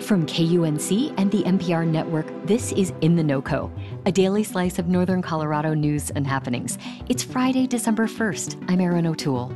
From KUNC and the NPR network, this is In the NoCo, a daily slice of Northern Colorado news and happenings. It's Friday, December 1st. I'm Erin O'Toole.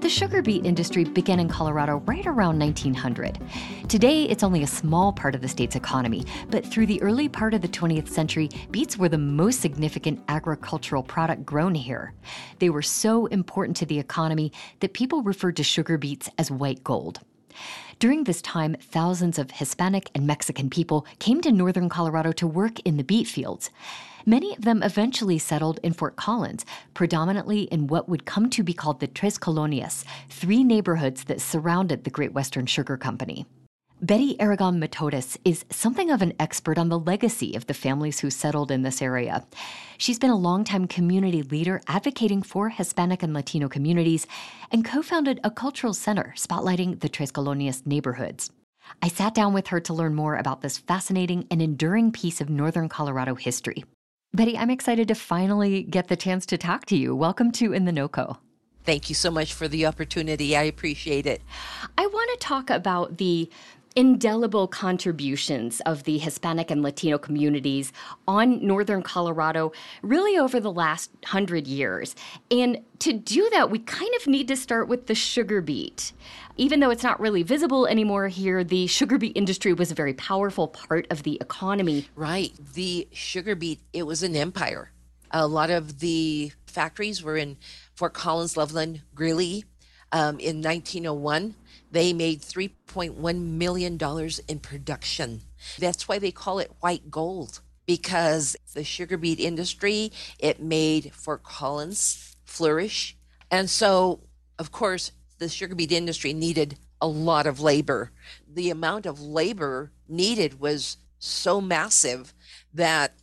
The sugar beet industry began in Colorado right around 1900. Today, it's only a small part of the state's economy, but through the early part of the 20th century, beets were the most significant agricultural product grown here. They were so important to the economy that people referred to sugar beets as white gold. During this time, thousands of Hispanic and Mexican people came to northern Colorado to work in the beet fields. Many of them eventually settled in Fort Collins, predominantly in what would come to be called the Tres Colonias, three neighborhoods that surrounded the Great Western Sugar Company. Betty Aragon Mitotes is something of an expert on the legacy of the families who settled in this area. She's been a longtime community leader advocating for Hispanic and Latino communities and co founded a cultural center spotlighting the Tres Colonias neighborhoods. I sat down with her to learn more about this fascinating and enduring piece of Northern Colorado history. Betty, I'm excited to finally get the chance to talk to you. Welcome to In the NoCo. Thank you so much for the opportunity. I appreciate it. I want to talk about the indelible contributions of the Hispanic and Latino communities on northern Colorado really over the last hundred years. And to do that, we kind of need to start with the sugar beet. Even though it's not really visible anymore here, the sugar beet industry was a very powerful part of the economy. Right. The sugar beet, it was an empire. A lot of the factories were in Fort Collins, Loveland, Greeley. Um, in 1901, they made $3.1 million in production. That's why they call it white gold because the sugar beet industry, it made Fort Collins flourish. And so, of course, the sugar beet industry needed a lot of labor. The amount of labor needed was so massive that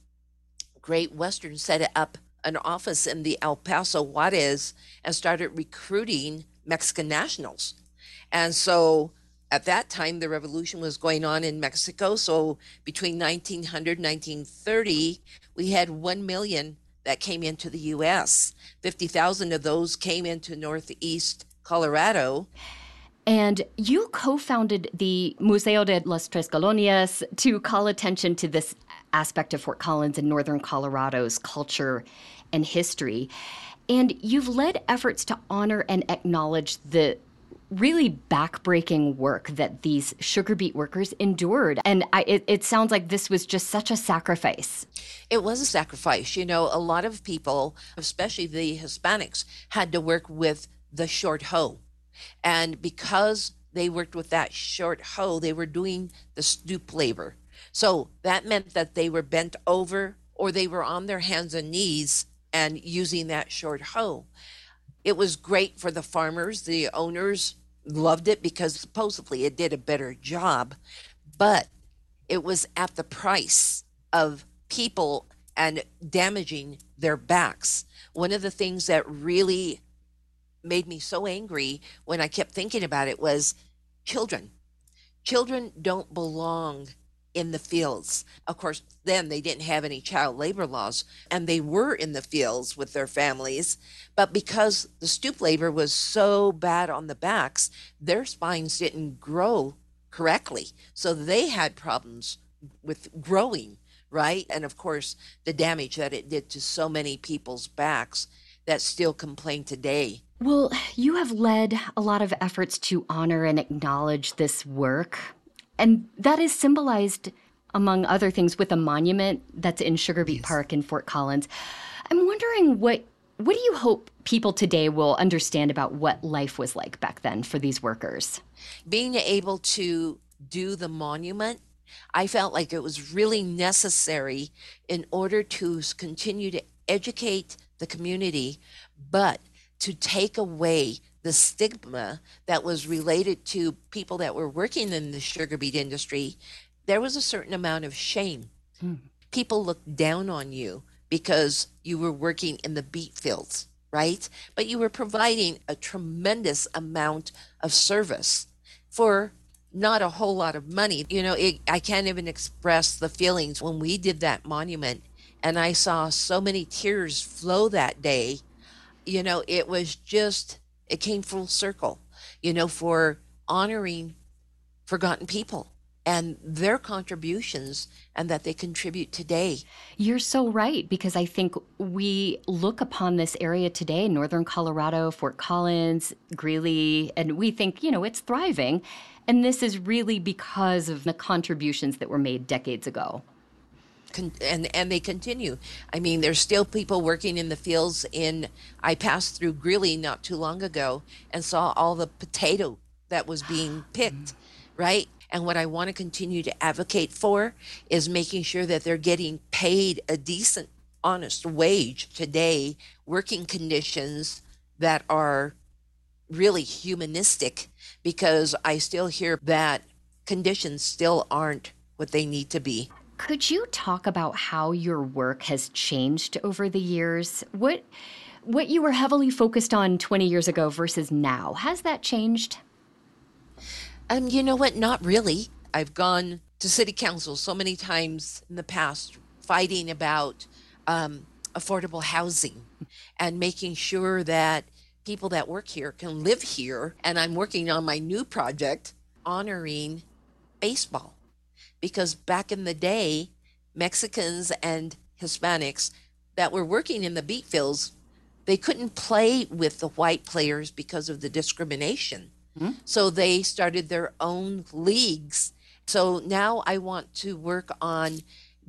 Great Western set up an office in the El Paso Juarez and started recruiting Mexican nationals. And so at that time, the revolution was going on in Mexico. So between 1900 and 1930, we had 1 million that came into the US. 50,000 of those came into Northeast Colorado. And you co founded the Museo de las Tres Colonias to call attention to this aspect of Fort Collins and Northern Colorado's culture and history. And you've led efforts to honor and acknowledge the really backbreaking work that these sugar beet workers endured. And I, it, it sounds like this was just such a sacrifice. It was a sacrifice. You know, a lot of people, especially the Hispanics, had to work with the short hoe. And because they worked with that short hoe, they were doing the stoop labor. So that meant that they were bent over or they were on their hands and knees and using that short hoe. It was great for the farmers, the owners, loved it because supposedly it did a better job, but it was at the price of people and damaging their backs. One of the things that really made me so angry when I kept thinking about it was children. Children don't belong in the fields. Of course, then they didn't have any child labor laws and they were in the fields with their families. But because the stoop labor was so bad on the backs, their spines didn't grow correctly. So they had problems with growing, right? And of course, the damage that it did to so many people's backs that still complain today. Well, you have led a lot of efforts to honor and acknowledge this work. And that is symbolized, among other things, with a monument that's in Sugar Beet yes. Park in Fort Collins. I'm wondering what what do you hope people today will understand about what life was like back then for these workers? Being able to do the monument, I felt like it was really necessary in order to continue to educate the community, but to take away the stigma that was related to people that were working in the sugar beet industry there was a certain amount of shame. Hmm. People looked down on you because you were working in the beet fields, right? But you were providing a tremendous amount of service for not a whole lot of money. You know, it, I can't even express the feelings when we did that monument and I saw so many tears flow that day. You know, it was just, it came full circle, you know, for honoring forgotten people and their contributions and that they contribute today. You're so right because I think we look upon this area today, northern Colorado, Fort Collins, Greeley, and we think, you know, it's thriving. And this is really because of the contributions that were made decades ago. Con- and and they continue. I mean, there's still people working in the fields. In I passed through Greeley not too long ago and saw all the potato that was being picked, right? And what I want to continue to advocate for is making sure that they're getting paid a decent, honest wage today, working conditions that are really humanistic, because I still hear that conditions still aren't what they need to be. Could you talk about how your work has changed over the years? What what you were heavily focused on 20 years ago versus now, has that changed? Um, you know what? Not really. I've gone to city council so many times in the past fighting about um, affordable housing and making sure that people that work here can live here. And I'm working on my new project honoring baseball because back in the day, Mexicans and Hispanics that were working in the beet fields, they couldn't play with the white players because of the discrimination. So they started their own leagues. So now I want to work on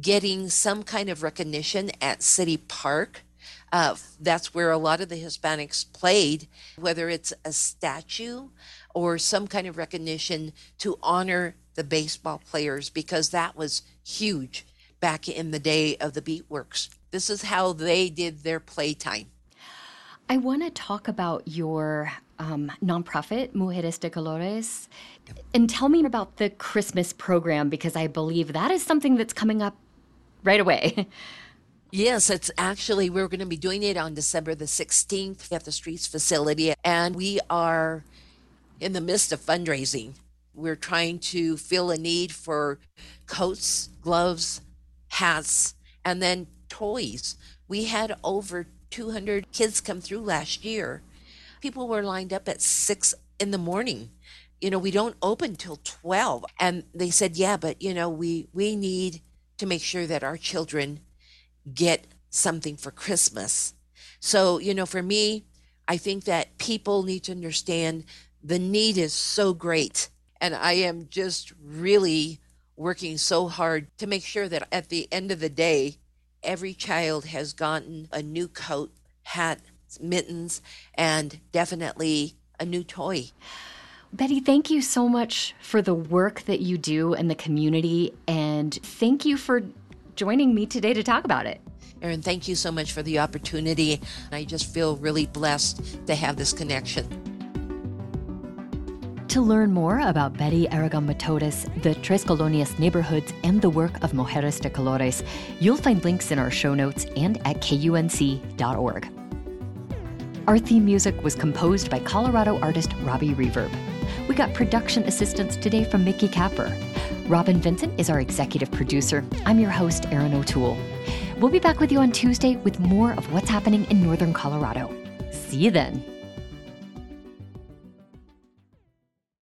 getting some kind of recognition at City Park. Uh, that's where a lot of the Hispanics played, whether it's a statue or some kind of recognition to honor the baseball players, because that was huge back in the day of the Beatworks. This is how they did their playtime. I want to talk about your um, nonprofit, Mujeres de Colores, and tell me about the Christmas program because I believe that is something that's coming up right away. Yes, it's actually, we're going to be doing it on December the 16th at the Streets facility. And we are in the midst of fundraising. We're trying to fill a need for coats, gloves, hats, and then toys. We had over 200 kids come through last year. People were lined up at six in the morning. You know, we don't open till 12. And they said, yeah, but you know, we, we need to make sure that our children get something for Christmas. So, you know, for me, I think that people need to understand the need is so great. And I am just really working so hard to make sure that at the end of the day, every child has gotten a new coat, hat, mittens, and definitely a new toy. Betty, thank you so much for the work that you do in the community, and thank you for joining me today to talk about it. Erin, thank you so much for the opportunity. I just feel really blessed to have this connection. To learn more about Betty Aragon Mitotes, the Tres Colonias neighborhoods, and the work of Mujeres de Colores, you'll find links in our show notes and at kunc.org. Our theme music was composed by Colorado artist Robbie Reverb. We got production assistance today from Mickey Capper. Robin Vincent is our executive producer. I'm your host, Erin O'Toole. We'll be back with you on Tuesday with more of what's happening in Northern Colorado. See you then.